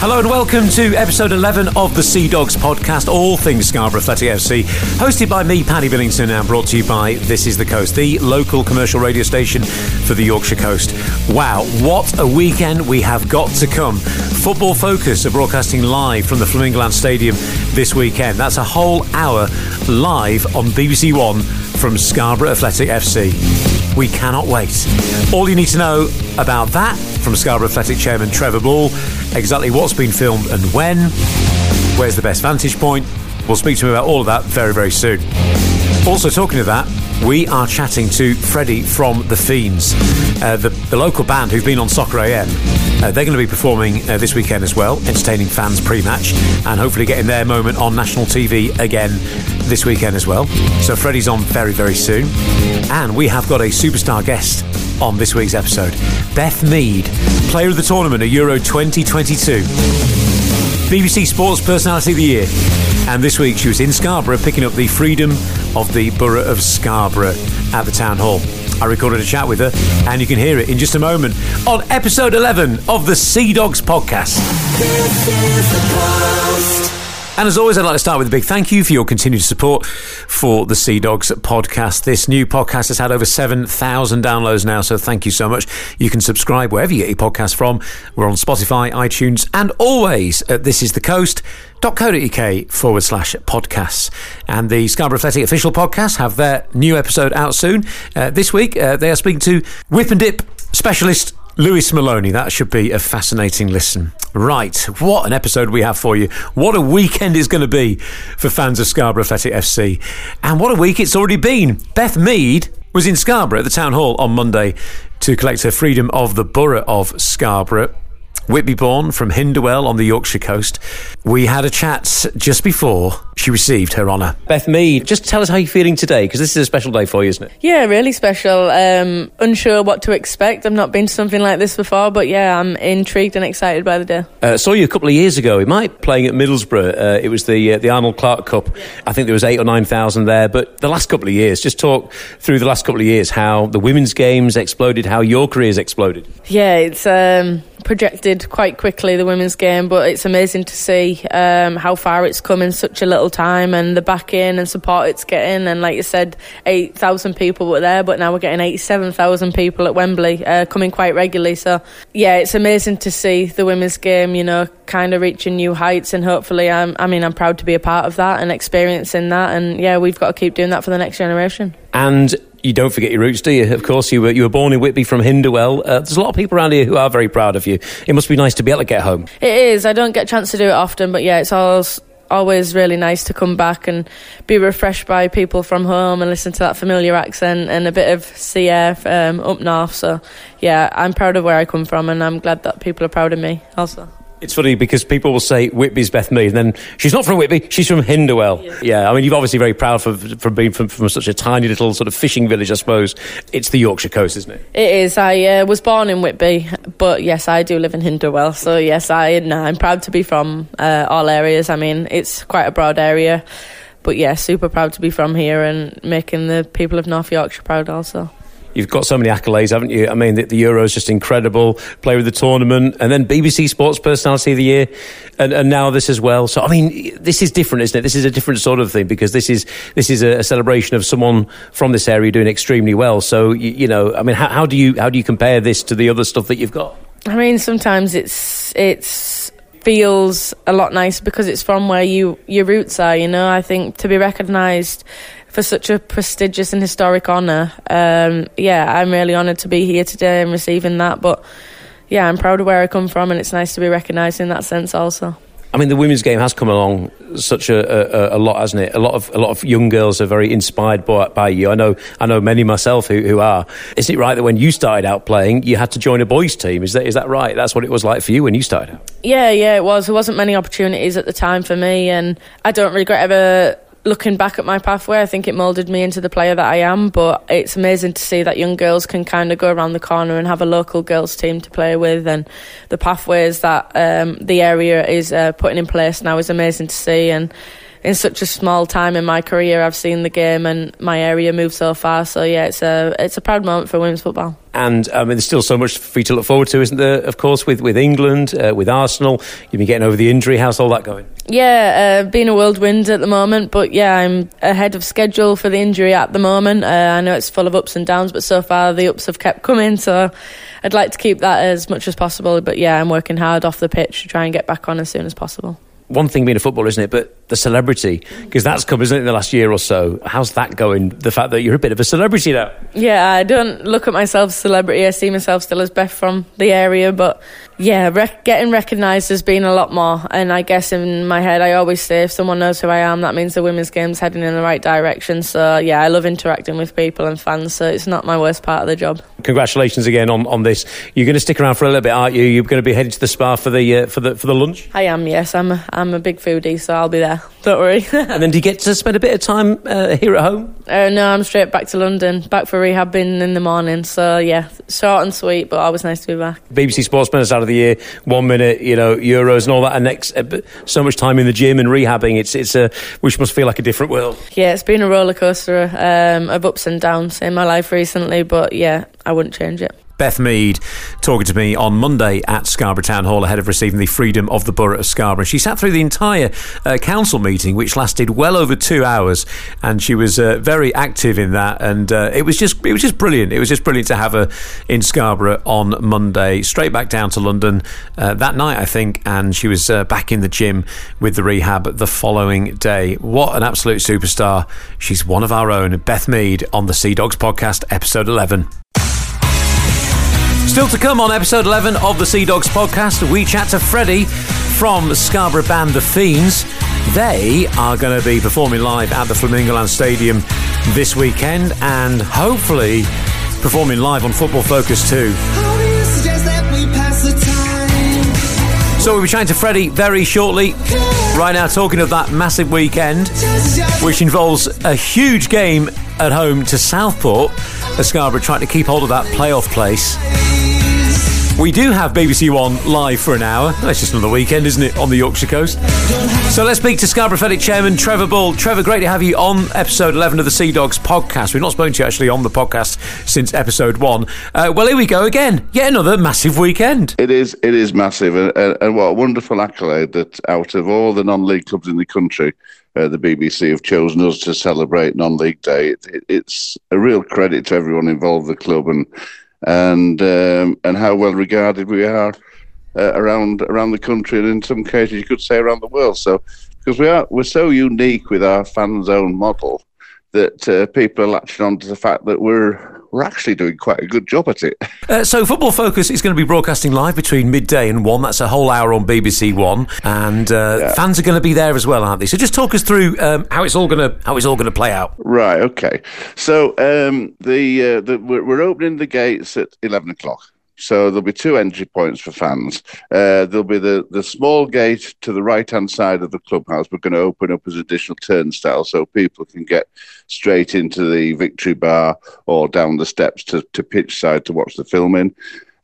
Hello and welcome to episode 11 of the Sea Dogs podcast, all things Scarborough Athletic FC, hosted by me, Paddy Billington, and brought to you by This Is the Coast, the local commercial radio station for the Yorkshire coast. Wow, what a weekend we have got to come. Football Focus are broadcasting live from the Flamingoland Stadium this weekend. That's a whole hour live on BBC One from Scarborough Athletic FC. We cannot wait. All you need to know about that from Scarborough Athletic Chairman Trevor Bull, exactly what's been filmed and when, where's the best vantage point. We'll speak to him about all of that very, very soon. Also, talking of that, we are chatting to Freddie from The Feens, uh, the, the, local band who've been on Soccer AM. Uh, they're going to be performing uh, this weekend as well, entertaining fans pre match and hopefully getting their moment on national TV again this weekend as well. So, Freddie's on very, very soon. And we have got a superstar guest on this week's episode Beth Mead, player of the tournament at Euro 2022. BBC Sports Personality of the Year. And this week she was in Scarborough picking up the freedom of the Borough of Scarborough at the Town Hall. I recorded a chat with her, and you can hear it in just a moment on episode 11 of the Sea Dogs podcast. And as always, I'd like to start with a big thank you for your continued support for the Sea Dogs podcast. This new podcast has had over 7,000 downloads now, so thank you so much. You can subscribe wherever you get your podcast from. We're on Spotify, iTunes, and always at This Is The Coast forward slash podcasts. And the Scarborough Athletic official podcast have their new episode out soon. Uh, this week, uh, they are speaking to whip and dip specialist Lewis Maloney. That should be a fascinating listen. Right, what an episode we have for you. What a weekend it's going to be for fans of Scarborough Athletic FC. And what a week it's already been. Beth Mead was in Scarborough at the Town Hall on Monday to collect her freedom of the Borough of Scarborough. Whitby born from Hinderwell on the Yorkshire coast. We had a chat just before she received her honour. Beth Mead, just tell us how you're feeling today, because this is a special day for you, isn't it? Yeah, really special. Um, unsure what to expect. I've not been to something like this before, but yeah, I'm intrigued and excited by the day. Uh, saw you a couple of years ago. We might playing at Middlesbrough. Uh, it was the uh, the Arnold Clark Cup. I think there was eight or nine thousand there. But the last couple of years, just talk through the last couple of years how the women's games exploded, how your career's exploded. Yeah, it's. Um projected quite quickly the women's game, but it's amazing to see um, how far it's come in such a little time and the backing and support it's getting. And like you said, 8,000 people were there, but now we're getting 87,000 people at Wembley uh, coming quite regularly. So, yeah, it's amazing to see the women's game, you know, kind of reaching new heights. And hopefully, I'm, I mean, I'm proud to be a part of that and experiencing that. And yeah, we've got to keep doing that for the next generation. And you don't forget your roots, do you? Of course, you were you were born in Whitby from Hinderwell. Uh, there's a lot of people around here who are very proud of you. It must be nice to be able to get home. It is. I don't get a chance to do it often, but yeah, it's always always really nice to come back and be refreshed by people from home and listen to that familiar accent and a bit of sea air um, up north. So yeah, I'm proud of where I come from, and I'm glad that people are proud of me also. It's funny because people will say Whitby's Beth Mead, and then she's not from Whitby, she's from Hinderwell. Yeah, yeah I mean, you're obviously very proud for, from being from, from such a tiny little sort of fishing village, I suppose. It's the Yorkshire coast, isn't it? It is. I uh, was born in Whitby, but yes, I do live in Hinderwell. So, yes, I, no, I'm proud to be from uh, all areas. I mean, it's quite a broad area. But yeah, super proud to be from here and making the people of North Yorkshire proud also. You've got so many accolades, haven't you? I mean, the, the Euro is just incredible. Play with the tournament, and then BBC Sports Personality of the Year, and, and now this as well. So, I mean, this is different, isn't it? This is a different sort of thing because this is this is a, a celebration of someone from this area doing extremely well. So, you, you know, I mean, how, how do you how do you compare this to the other stuff that you've got? I mean, sometimes it's it's feels a lot nicer because it's from where you your roots are. You know, I think to be recognised for such a prestigious and historic honour. Um, yeah, I'm really honoured to be here today and receiving that. But yeah, I'm proud of where I come from, and it's nice to be recognised in that sense also. I mean, the women's game has come along such a, a, a, lot, hasn't it? A lot of a lot of young girls are very inspired by, by you. I know, I know many myself who, who are. Is it right that when you started out playing, you had to join a boys' team? Is that is that right? That's what it was like for you when you started out. Yeah, yeah, it was. There wasn't many opportunities at the time for me, and I don't regret ever looking back at my pathway, I think it moulded me into the player that I am. But it's amazing to see that young girls can kind of go around the corner and have a local girls team to play with, and the pathways that um, the area is uh, putting in place now is amazing to see. And in such a small time in my career, I've seen the game and my area move so far. So yeah, it's a it's a proud moment for women's football. And I mean, there's still so much for you to look forward to, isn't there? Of course, with with England, uh, with Arsenal, you've been getting over the injury. How's all that going? Yeah, uh, being a whirlwind at the moment, but yeah, I'm ahead of schedule for the injury at the moment. Uh, I know it's full of ups and downs, but so far the ups have kept coming. So I'd like to keep that as much as possible. But yeah, I'm working hard off the pitch to try and get back on as soon as possible one thing being a footballer, isn't it? But the celebrity, because that's come, isn't it, in the last year or so? How's that going? The fact that you're a bit of a celebrity now. Yeah, I don't look at myself as a celebrity. I see myself still as Beth from the area, but yeah, rec- getting recognised has been a lot more. And I guess in my head, I always say if someone knows who I am, that means the women's game's heading in the right direction. So yeah, I love interacting with people and fans. So it's not my worst part of the job. Congratulations again on, on this. You're going to stick around for a little bit, aren't you? You're going to be heading to the spa for the uh, for the for the lunch. I am. Yes, I'm. A, I'm a big foodie, so I'll be there. Don't worry. and then do you get to spend a bit of time uh, here at home? Uh, no, I'm straight back to London, back for rehabbing in the morning. So yeah, short and sweet, but always nice to be back. BBC Sportsman is out of the year. One minute, you know, Euros and all that, and next uh, so much time in the gym and rehabbing. It's it's a which must feel like a different world. Yeah, it's been a roller coaster um, of ups and downs in my life recently, but yeah, I wouldn't change it. Beth Mead talking to me on Monday at Scarborough Town Hall ahead of receiving the Freedom of the Borough of Scarborough. She sat through the entire uh, council meeting, which lasted well over two hours, and she was uh, very active in that. And uh, it was just it was just brilliant. It was just brilliant to have her in Scarborough on Monday, straight back down to London uh, that night, I think, and she was uh, back in the gym with the rehab the following day. What an absolute superstar! She's one of our own, Beth Mead on the Sea Dogs podcast, episode eleven. Still to come on episode 11 of the Sea Dogs podcast, we chat to Freddie from Scarborough band The Feens. They are going to be performing live at the Flamingoland Stadium this weekend and hopefully performing live on Football Focus too. So we'll be chatting to Freddie very shortly. Right now, talking of that massive weekend, which involves a huge game at home to Southport, Scarborough trying to keep hold of that playoff place. We do have BBC One live for an hour. That's just another weekend, isn't it, on the Yorkshire coast? So let's speak to Scarborough Athletic Chairman Trevor Bull. Trevor, great to have you on episode 11 of the Sea Dogs podcast. We've not spoken to you actually on the podcast since episode one. Uh, well, here we go again. Yet another massive weekend. It is. It is massive, and, and what a wonderful accolade that out of all the non-league clubs in the country, the BBC have chosen us to celebrate non-league day. It, it, it's a real credit to everyone involved, the club, and and um, and how well regarded we are uh, around around the country, and in some cases you could say around the world. So because we are we're so unique with our fan zone model that uh, people are latching on to the fact that we're we're actually doing quite a good job at it. Uh, so, Football Focus is going to be broadcasting live between midday and one. That's a whole hour on BBC One, and uh, yeah. fans are going to be there as well, aren't they? So, just talk us through um, how it's all going to how it's all going to play out. Right. Okay. So, um, the, uh, the we're, we're opening the gates at eleven o'clock. So there'll be two entry points for fans. Uh, there'll be the, the small gate to the right hand side of the clubhouse. We're going to open up as additional turnstile so people can get straight into the victory bar or down the steps to, to pitch side to watch the filming.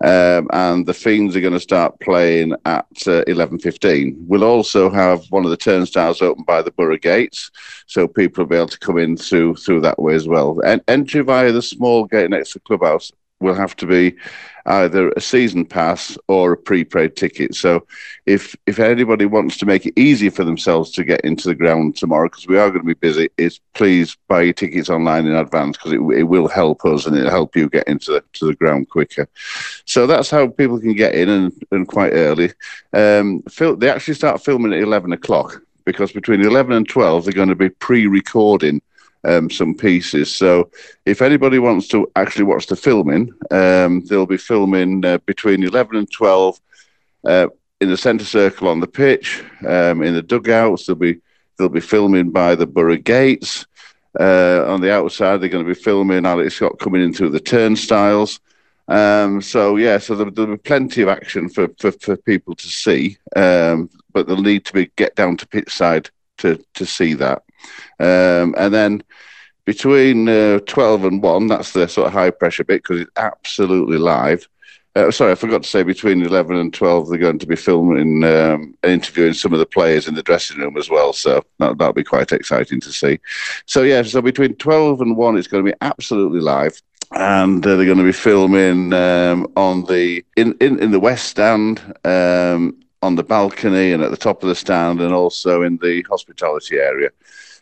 Um, and the Feens are going to start playing at uh, 11.15. We'll also have one of the turnstiles open by the Borough Gates, so people will be able to come in through through that way as well. En- entry via the small gate next to the clubhouse will have to be either a season pass or a prepaid ticket. So, if if anybody wants to make it easy for themselves to get into the ground tomorrow, because we are going to be busy, is please buy your tickets online in advance because it, it will help us and it'll help you get into the to the ground quicker. So that's how people can get in and, and quite early. Um, fil- they actually start filming at eleven o'clock because between eleven and twelve they're going to be pre-recording um, some pieces. So if anybody wants to actually watch the filming, um, they'll be filming uh, between 11 and 12 uh, in the centre circle on the pitch, um, in the dugouts. They'll be they'll be filming by the Borough gates. Uh, on the outside, they're going to be filming Alex Scott coming in through the turnstiles. Um, so yeah, so there, will be plenty of action for, for, for people to see, um, but they'll need to be get down to pitch side to to see that. Um, and then between uh, 12 and 1, that's the sort of high pressure bit because it's absolutely live. Uh, sorry, I forgot to say between 11 and 12, they're going to be filming um, and interviewing some of the players in the dressing room as well. So that, that'll be quite exciting to see. So, yeah, so between 12 and 1, it's going to be absolutely live. And uh, they're going to be filming um, on the in, in, in the West Stand, um, on the balcony, and at the top of the stand, and also in the hospitality area.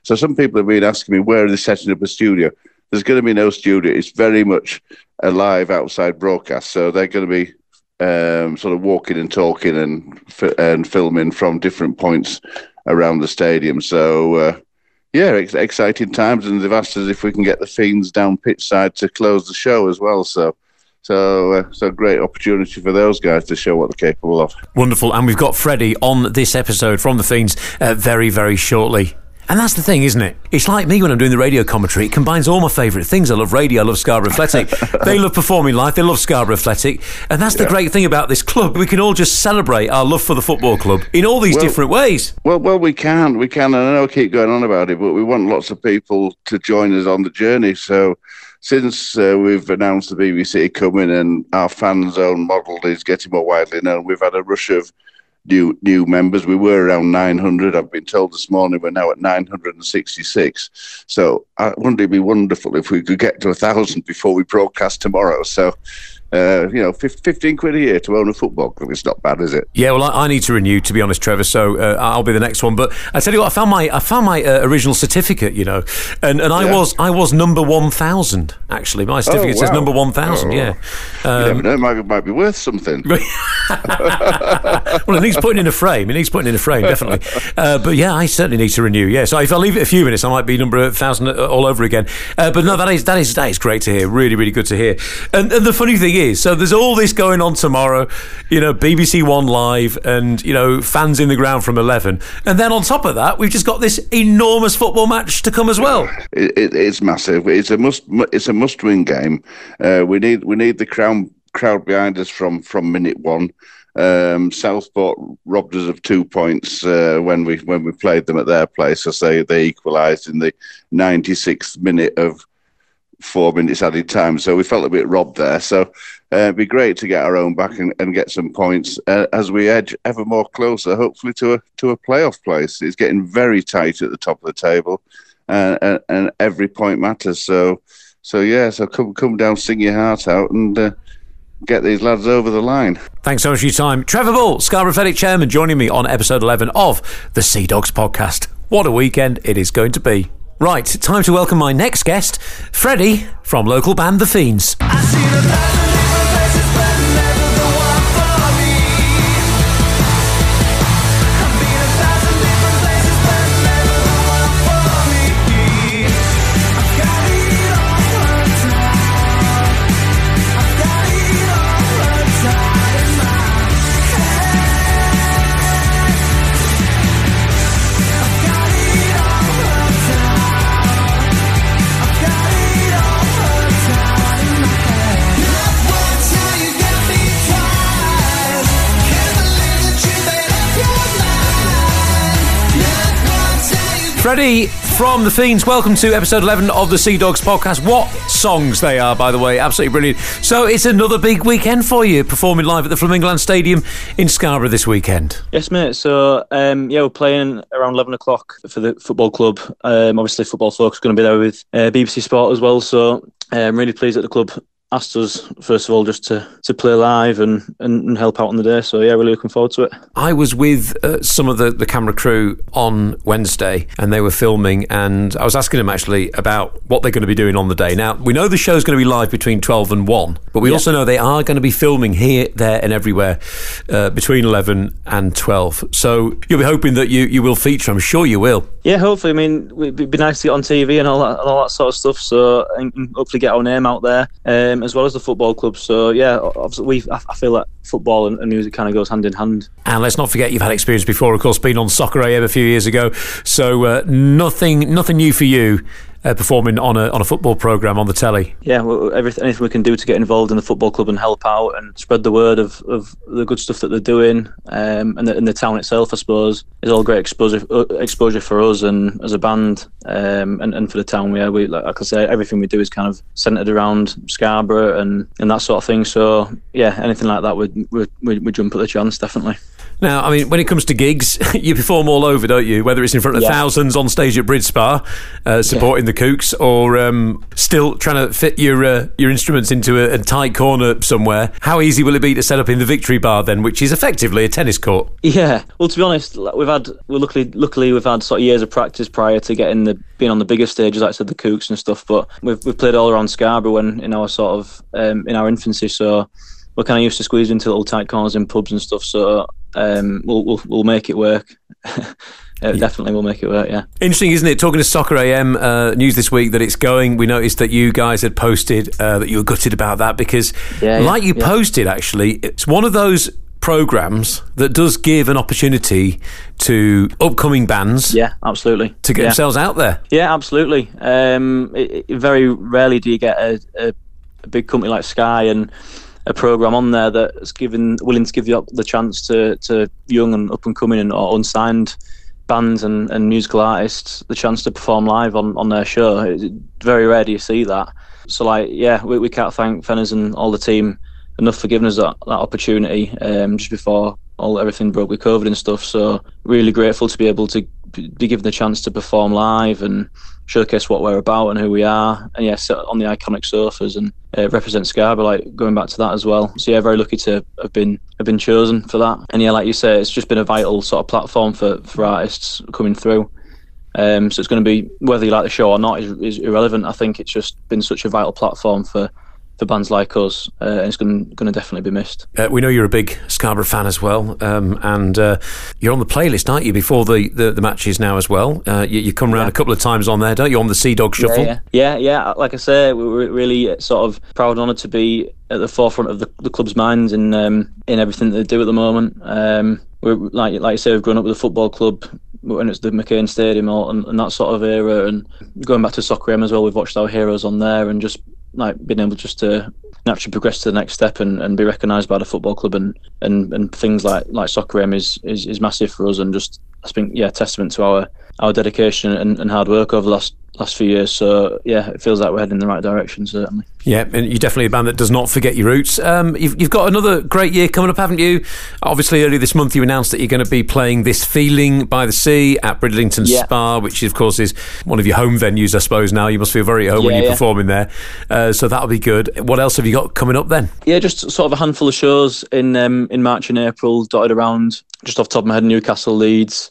So some people have been asking me where are they setting up a studio. There's going to be no studio. It's very much a live outside broadcast. So they're going to be um, sort of walking and talking and and filming from different points around the stadium. So uh, yeah, ex- exciting times, and they've asked us if we can get the Feens down pitch side to close the show as well. So. So, uh, so great opportunity for those guys to show what they're capable of. Wonderful, and we've got Freddie on this episode from the Feens uh, very, very shortly. And that's the thing, isn't it? It's like me when I'm doing the radio commentary. It combines all my favourite things. I love radio, I love Scarborough Athletic. they love performing live, they love Scarborough Athletic. And that's the yeah. great thing about this club. We can all just celebrate our love for the football club in all these well, different ways. Well, well, we can. We can. And I know I keep going on about it, but we want lots of people to join us on the journey. So since uh, we've announced the BBC coming and our fan zone model is getting more widely known, we've had a rush of new new members. We were around 900. I've been told this morning we're now at 966. So uh, wouldn't it be wonderful if we could get to a thousand before we broadcast tomorrow? So uh, you know, 15 quid a year to own a football club. It's not bad, is it? Yeah, well, I, I need to renew, to be honest, Trevor. So uh, I'll be the next one. But I tell you what, I found my I found my uh, original certificate, you know, and, and I yeah. was I was number one thousand actually. My certificate oh, wow. says number one thousand. Oh. Yeah, um, you never know. It might, it might be worth something. well, it needs putting in a frame. It needs putting in a frame, definitely. Uh, but yeah, I certainly need to renew. Yeah, so if I leave it a few minutes, I might be number thousand uh, all over again. Uh, but no, that is that is that is great to hear. Really, really good to hear. And, and the funny thing is So there's all this going on tomorrow, you know, BBC One Live and, you know, fans in the ground from 11. And then on top of that, we've just got this enormous football match to come as well. It, it, it's massive. It's a must, it's a must win game. Uh, we need, we need the crown, crowd behind us from, from minute one. Um, Southport robbed us of two points uh, when we when we played them at their place. I say they equalised in the 96th minute of four minutes added time. So we felt a bit robbed there. So uh, it'd be great to get our own back and, and get some points uh, as we edge ever more closer, hopefully to a to a playoff place. It's getting very tight at the top of the table, uh, and, and, every point matters. So so yeah, so come come down, sing your heart out, and. Uh, get these lads over the line. Thanks so much for your time. Trevor Bull, Scarborough Athletic Chairman, joining me on episode 11 of the Sea Dogs podcast. What a weekend it is going to be. Right, time to welcome my next guest, Freddie from local band The Feens. From The Feens, welcome to episode 11 of the Sea Dogs podcast. What songs they are, by the way, absolutely brilliant. So it's another big weekend for you, performing live at the Flamingoland Stadium in Scarborough this weekend. Yes, mate. So, um, yeah, we're playing around 11 o'clock for the football club. Um, obviously, Football Focus going to be there with uh, BBC Sport as well. So, I'm um, really pleased that the club asked us first of all just to, to play live and, and, and, help out on the day. So yeah, really looking forward to it. I was with uh, some of the, the camera crew on Wednesday, and they were filming, and I was asking them actually about what they're going to be doing on the day. Now we know the show's going to be live between twelve and one, but we yeah. also know they are going to be filming here, there, and everywhere uh, between eleven and twelve. So you'll be hoping that you you will feature. I'm sure you will. Yeah, hopefully. I mean, it'd be nice to get on TV and all that, and all that sort of stuff. So and hopefully get our name out there. Um, as well as the football club. So yeah, we I feel like football and, and music kind of goes hand in hand. And let's not forget you've had experience before, of course, being on Soccer AM a few years ago. So uh, nothing nothing new for you uh, performing on a on a football program on the telly. Yeah, well, everything anything we can do to get involved in the football club and help out and spread the word of, of the good stuff that they're doing um, and, the, and the town itself, I suppose, is all great exposure uh, exposure for us and as a band um, and, and for the town. Yeah, we like, like I say, everything we do is kind of centred around Scarborough and, and that sort of thing. So yeah, anything like that would would, would jump at the chance definitely. Now, I mean, when it comes to gigs, you perform all over, don't you? Whether it's in front of yeah. thousands on stage at Brid Spa, uh, supporting yeah. the Kooks, or um, still trying to fit your uh, your instruments into a, a, tight corner somewhere. How easy will it be to set up in the Victory Bar then, which is effectively a tennis court? Yeah. Well, to be honest, we've had well, luckily luckily we've had sort of years of practice prior to getting the being on the bigger stages, like I said, the Kooks and stuff. But we've we've played all around Scarborough when in our sort of um, in our infancy, so we're kind of used to squeezing into little tight corners in pubs and stuff. So um, we'll, we'll we'll make it work. Uh, definitely will make it work. Yeah. Interesting, isn't it? Talking to Soccer AM uh, news this week that it's going. We noticed that you guys had posted uh, that you were gutted about that because, yeah, like yeah, you yeah. posted, actually, it's one of those programs that does give an opportunity to upcoming bands. Yeah, absolutely. To get themselves out there. Yeah, absolutely. Um, it, it, very rarely do you get a, a, a big company like Sky and a program on there that's given willing to give you the chance to to young and up and coming and or unsigned bands and, and musical artists the chance to perform live on, on their show. It's very rare do you see that. So like yeah, we, we can't thank Fenners and all the team enough for giving us that, that opportunity um, just before all everything broke with COVID and stuff. So really grateful to be able to be given the chance to perform live and showcase what we're about and who we are. And yeah, on the iconic sofas and uh, represent Scarborough. Like going back to that as well. So yeah, very lucky to have been have been chosen for that. And yeah, like you say, it's just been a vital sort of platform for for artists coming through. Um, so it's going to be whether you like the show or not is, is irrelevant. I think it's just been such a vital platform for for bands like us, uh, and it's going, to definitely be missed. Uh, we know you're a big Scarborough fan as well, um, and uh, you're on the playlist, aren't you, before the, the, the matches now as well? Uh, you, you, come around yeah. a couple of times on there, don't you, on the Sea Dog Shuffle? Yeah, yeah, yeah, yeah. Like I say, we're really sort of proud and honoured to be at the forefront of the, the club's minds in um, in everything that they do at the moment. Um, we're like like I say, we've grown up with a football club when it's the McCain Stadium and, and, that sort of era, and going back to Soccer AM as well. We've watched our heroes on there and just like being able just to naturally progress to the next step and, and be recognised by the football club and, and, and things like like Soccer AM is, is is massive for us and just I think yeah testament to our our dedication and, and hard work over the last last few years. So yeah, it feels like we're heading in the right direction certainly. Yeah, and you're definitely a band that does not forget your roots. Um, you've, you've got another great year coming up, haven't you? Obviously, earlier this month you announced that you're going to be playing this feeling by the sea at Bridlington yeah. Spa, which of course is one of your home venues, I suppose. Now you must feel very at home yeah, when you're yeah. performing there. Uh, so that'll be good. What else have you got coming up then? Yeah, just sort of a handful of shows in um, in March and April, dotted around. Just off the top of my head, Newcastle, Leeds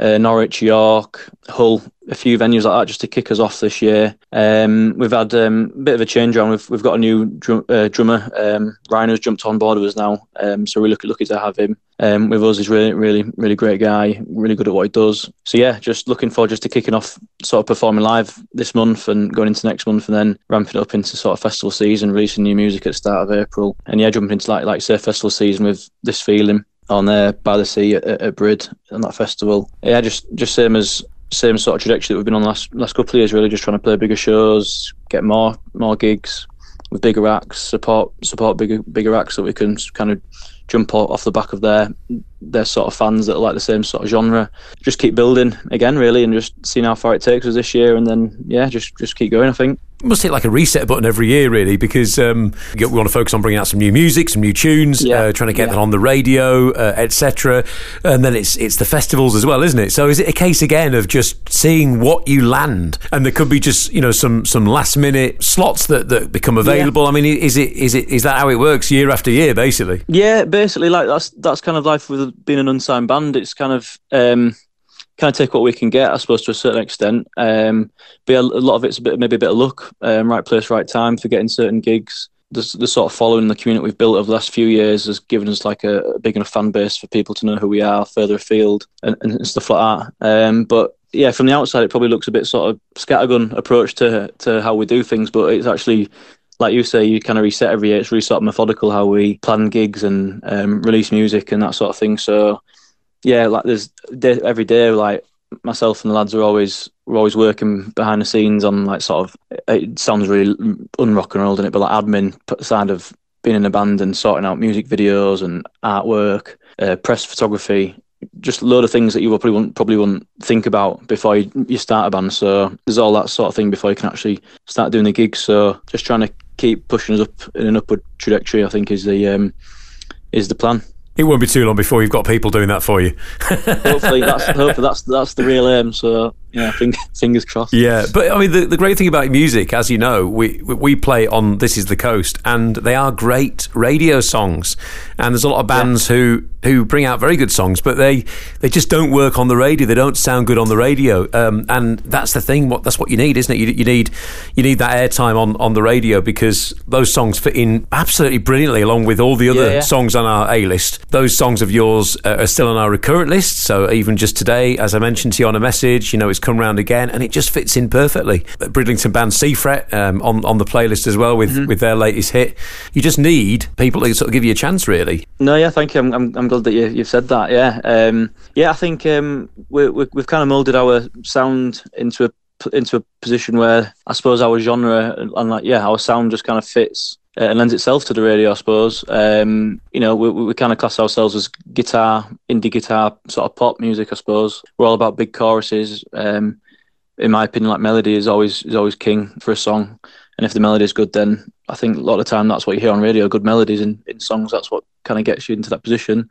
uh, Norwich, York, Hull, a few venues like that just to kick us off this year. Um, we've had um, a bit of a change on. We've we've got a new drum, uh, drummer. Um, has jumped on board with us now, um, so we're lucky, lucky to have him. Um, with us, he's really, really, really great guy. Really good at what he does. So yeah, just looking forward just to kicking off, sort of performing live this month and going into next month, and then ramping up into sort of festival season, releasing new music at the start of April, and yeah, jumping into like like say festival season with this feeling on there by the sea at, at Brid and that festival. Yeah, just just same as same sort of trajectory that we've been on last last couple of years. Really, just trying to play bigger shows, get more more gigs with bigger acts, support support bigger bigger acts so we can kind of jump off the back of their their sort of fans that like the same sort of genre. Just keep building again, really, and just seeing how far it takes us this year, and then yeah, just just keep going. I think must hit like a reset button every year, really, because um, we want to focus on bringing out some new music, some new tunes, yeah. uh, trying to get yeah. that on the radio, uh, etc. And then it's it's the festivals as well, isn't it? So is it a case again of just seeing what you land, and there could be just you know some some last minute slots that, that become available? Yeah. I mean, is it is it is that how it works year after year, basically? Yeah, basically, like that's that's kind of life with being an unsigned band. It's kind of um, kind of take what we can get, I suppose, to a certain extent. Um, but a, a lot of it's a bit, maybe a bit of luck, um, right place, right time for getting certain gigs. The, the sort of following the community we've built over the last few years has given us like a, a big enough fan base for people to know who we are further afield and, and stuff like that. Um, but yeah, from the outside, it probably looks a bit sort of scattergun approach to to how we do things, but it's actually like you say, you kind of reset every year. It's really sort of methodical how we plan gigs and um, release music and that sort of thing. So yeah, like there's day, every day like myself and the lads are always we're always working behind the scenes on like sort of it sounds really unrock and roll, doesn't it? But like admin side of being in a band and sorting out music videos and artwork, uh, press photography, just a load of things that you probably wouldn't probably wouldn't think about before you, you start a band. So there's all that sort of thing before you can actually start doing the gigs. So just trying to keep pushing us up in an upward trajectory, I think, is the um, is the plan. It won't be too long before you've got people doing that for you. hopefully, that's hopefully that's that's the real aim. So yeah, fingers crossed. Yeah, but I mean, the, the great thing about music, as you know, we we play on This Is the Coast, and they are great radio songs. And there's a lot of bands yeah. who who bring out very good songs, but they they just don't work on the radio. They don't sound good on the radio, um, and that's the thing. What that's what you need, isn't it? You, you need you need that airtime on on the radio because those songs fit in absolutely brilliantly along with all the other yeah, yeah. songs on our A list. Those songs of yours are still on our recurrent list. So even just today, as I mentioned to you on a message, you know, it's come round again, and it just fits in perfectly. The Bridlington band Seafret um, on on the playlist as well with mm-hmm. with their latest hit. You just need people to sort of give you a chance, really. No, yeah, thank you. I'm I'm, I'm glad that you, have said that. Yeah, um, yeah. I think um, we, we, we've kind of molded our sound into a into a position where I suppose our genre and like yeah, our sound just kind of fits uh, and lends itself to the radio, I suppose. Um, you know, we, we kind of class ourselves as guitar, indie guitar, sort of pop music, I suppose. We're all about big choruses. Um, in my opinion, like melody is always is always king for a song. And if the melody is good, then I think a lot of the time that's what you hear on radio. Good melodies in, in songs. That's what kind of gets you into that position.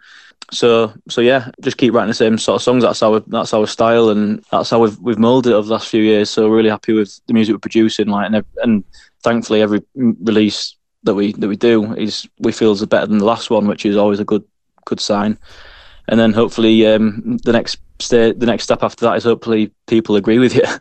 So so yeah, just keep writing the same sort of songs. That's our that's our style, and that's how we've we've molded it over the last few years. So really happy with the music we're producing. Like and, and thankfully every release that we that we do is we feel is better than the last one, which is always a good good sign. And then hopefully um, the next step the next step after that is hopefully people agree with you.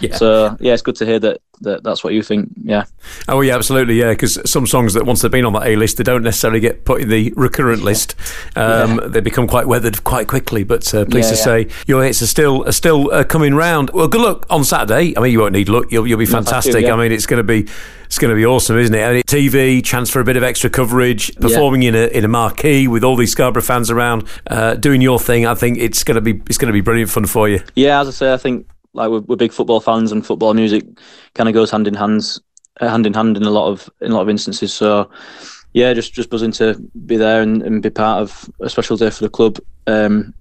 Yeah. so yeah, it's good to hear that that that's what you think. Yeah. Oh yeah, absolutely. Yeah, because some songs that once they've been on that A list, they don't necessarily get put in the recurrent list. Um, yeah. They become quite weathered quite quickly. But uh, pleased yeah, to say your hits are still are still uh, coming round. Well, good luck on Saturday. I mean, you won't need luck. You'll you'll be fantastic. I mean, it's going to be it's going to be awesome, isn't it? I mean, TV, chance for a bit of extra coverage, performing in a in a marquee with all these Scarborough fans around, uh, doing your thing. I think it's going to be it's going to be brilliant fun for you. Yeah, as I say, I think like we're, we're big football fans, and football music kind of goes hand in hands, uh, hand in hand in a lot of in a lot of instances. So yeah, just just buzzing to be there and, and be part of a special day for the club, um,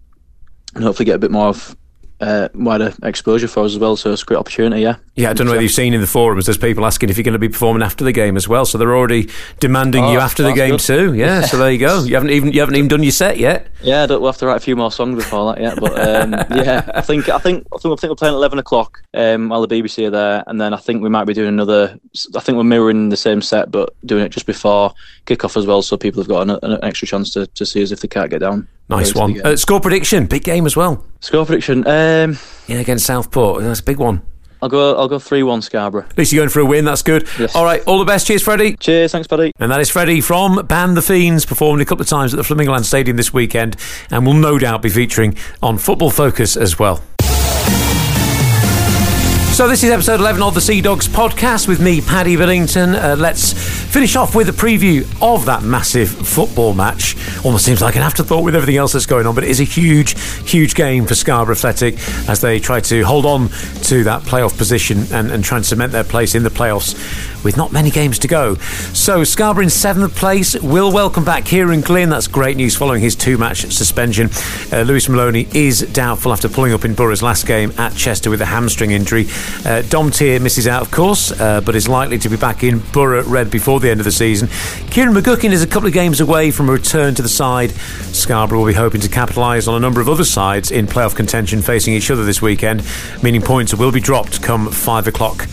and hopefully get a bit more of uh, wider exposure for us as well. So it's a great opportunity. Yeah. Yeah, I don't know whether you've seen in the forums. There's people asking if you're going to be performing after the game as well. So they're already demanding oh, you after the game good. too. Yeah, So there you go. You haven't even you haven't even done your set yet. Yeah, we'll have to write a few more songs before that yet. But um, yeah, I think I think I think I think we're playing at eleven o'clock um, while the BBC are there, and then I think we might be doing another. I think we're mirroring the same set, but doing it just before kick-off as well, so people have got an, an extra chance to, to see us if they can't get down. Nice one. Uh, score prediction, big game as well. Score prediction, um, yeah, against Southport. That's a big one. I'll go. I'll go three one Scarborough. At least you're going for a win. That's good. Yes. All right. All the best. Cheers, Freddie. Cheers. Thanks, buddy. And that is Freddie from Band the Feens, performing a couple of times at the Flamingoland Stadium this weekend, and will no doubt be featuring on Football Focus as well. So, this is episode 11 of the Sea Dogs podcast with me, Paddy Billington. Uh, let's finish off with a preview of that massive football match. Almost seems like an afterthought with everything else that's going on, but it is a huge, huge game for Scarborough Athletic as they try to hold on to that playoff position and, and try and cement their place in the playoffs with not many games to go. So, Scarborough in seventh place will welcome back Kieran Glynn. That's great news following his two match suspension. Uh, Lewis Maloney is doubtful after pulling up in Borough's last game at Chester with a hamstring injury. Uh, Dom Tear misses out, of course, uh, but is likely to be back in Borough Red before the end of the season. Kieran McGuckin is a couple of games away from a return to the side. Scarborough will be hoping to capitalise on a number of other sides in playoff contention facing each other this weekend, meaning points will be dropped come five o'clock.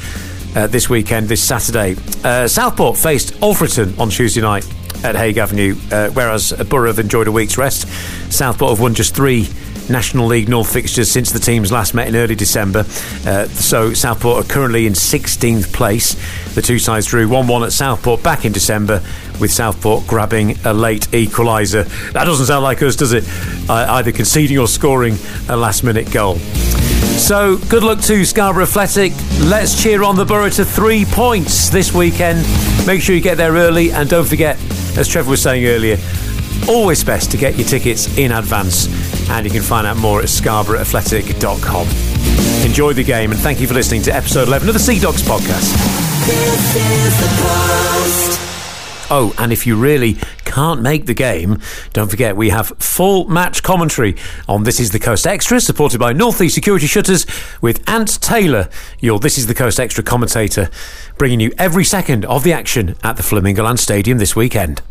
Uh, this weekend, this Saturday. Uh, Southport faced Alfreton on Tuesday night at Haig Avenue, uh, whereas Borough have enjoyed a week's rest. Southport have won just three National League North fixtures since the teams last met in early December. Uh, so Southport are currently in 16th place. The two sides drew 1 1 at Southport back in December, with Southport grabbing a late equaliser. That doesn't sound like us, does it? Uh, either conceding or scoring a last minute goal. So, good luck to Scarborough Athletic. Let's cheer on the Borough to three points this weekend. Make sure you get there early and don't forget, as Trevor was saying earlier, always best to get your tickets in advance, and you can find out more at scarboroughAthletic.com. Enjoy the game, and thank you for listening to episode 11 of the Sea Dogs podcast. Oh, and if you really can't make the game, don't forget we have full match commentary on This Is the Coast Extra, supported by Northeast Security Shutters, with Ant Taylor, your This Is the Coast Extra commentator, bringing you every second of the action at the Flamingo Land Stadium this weekend.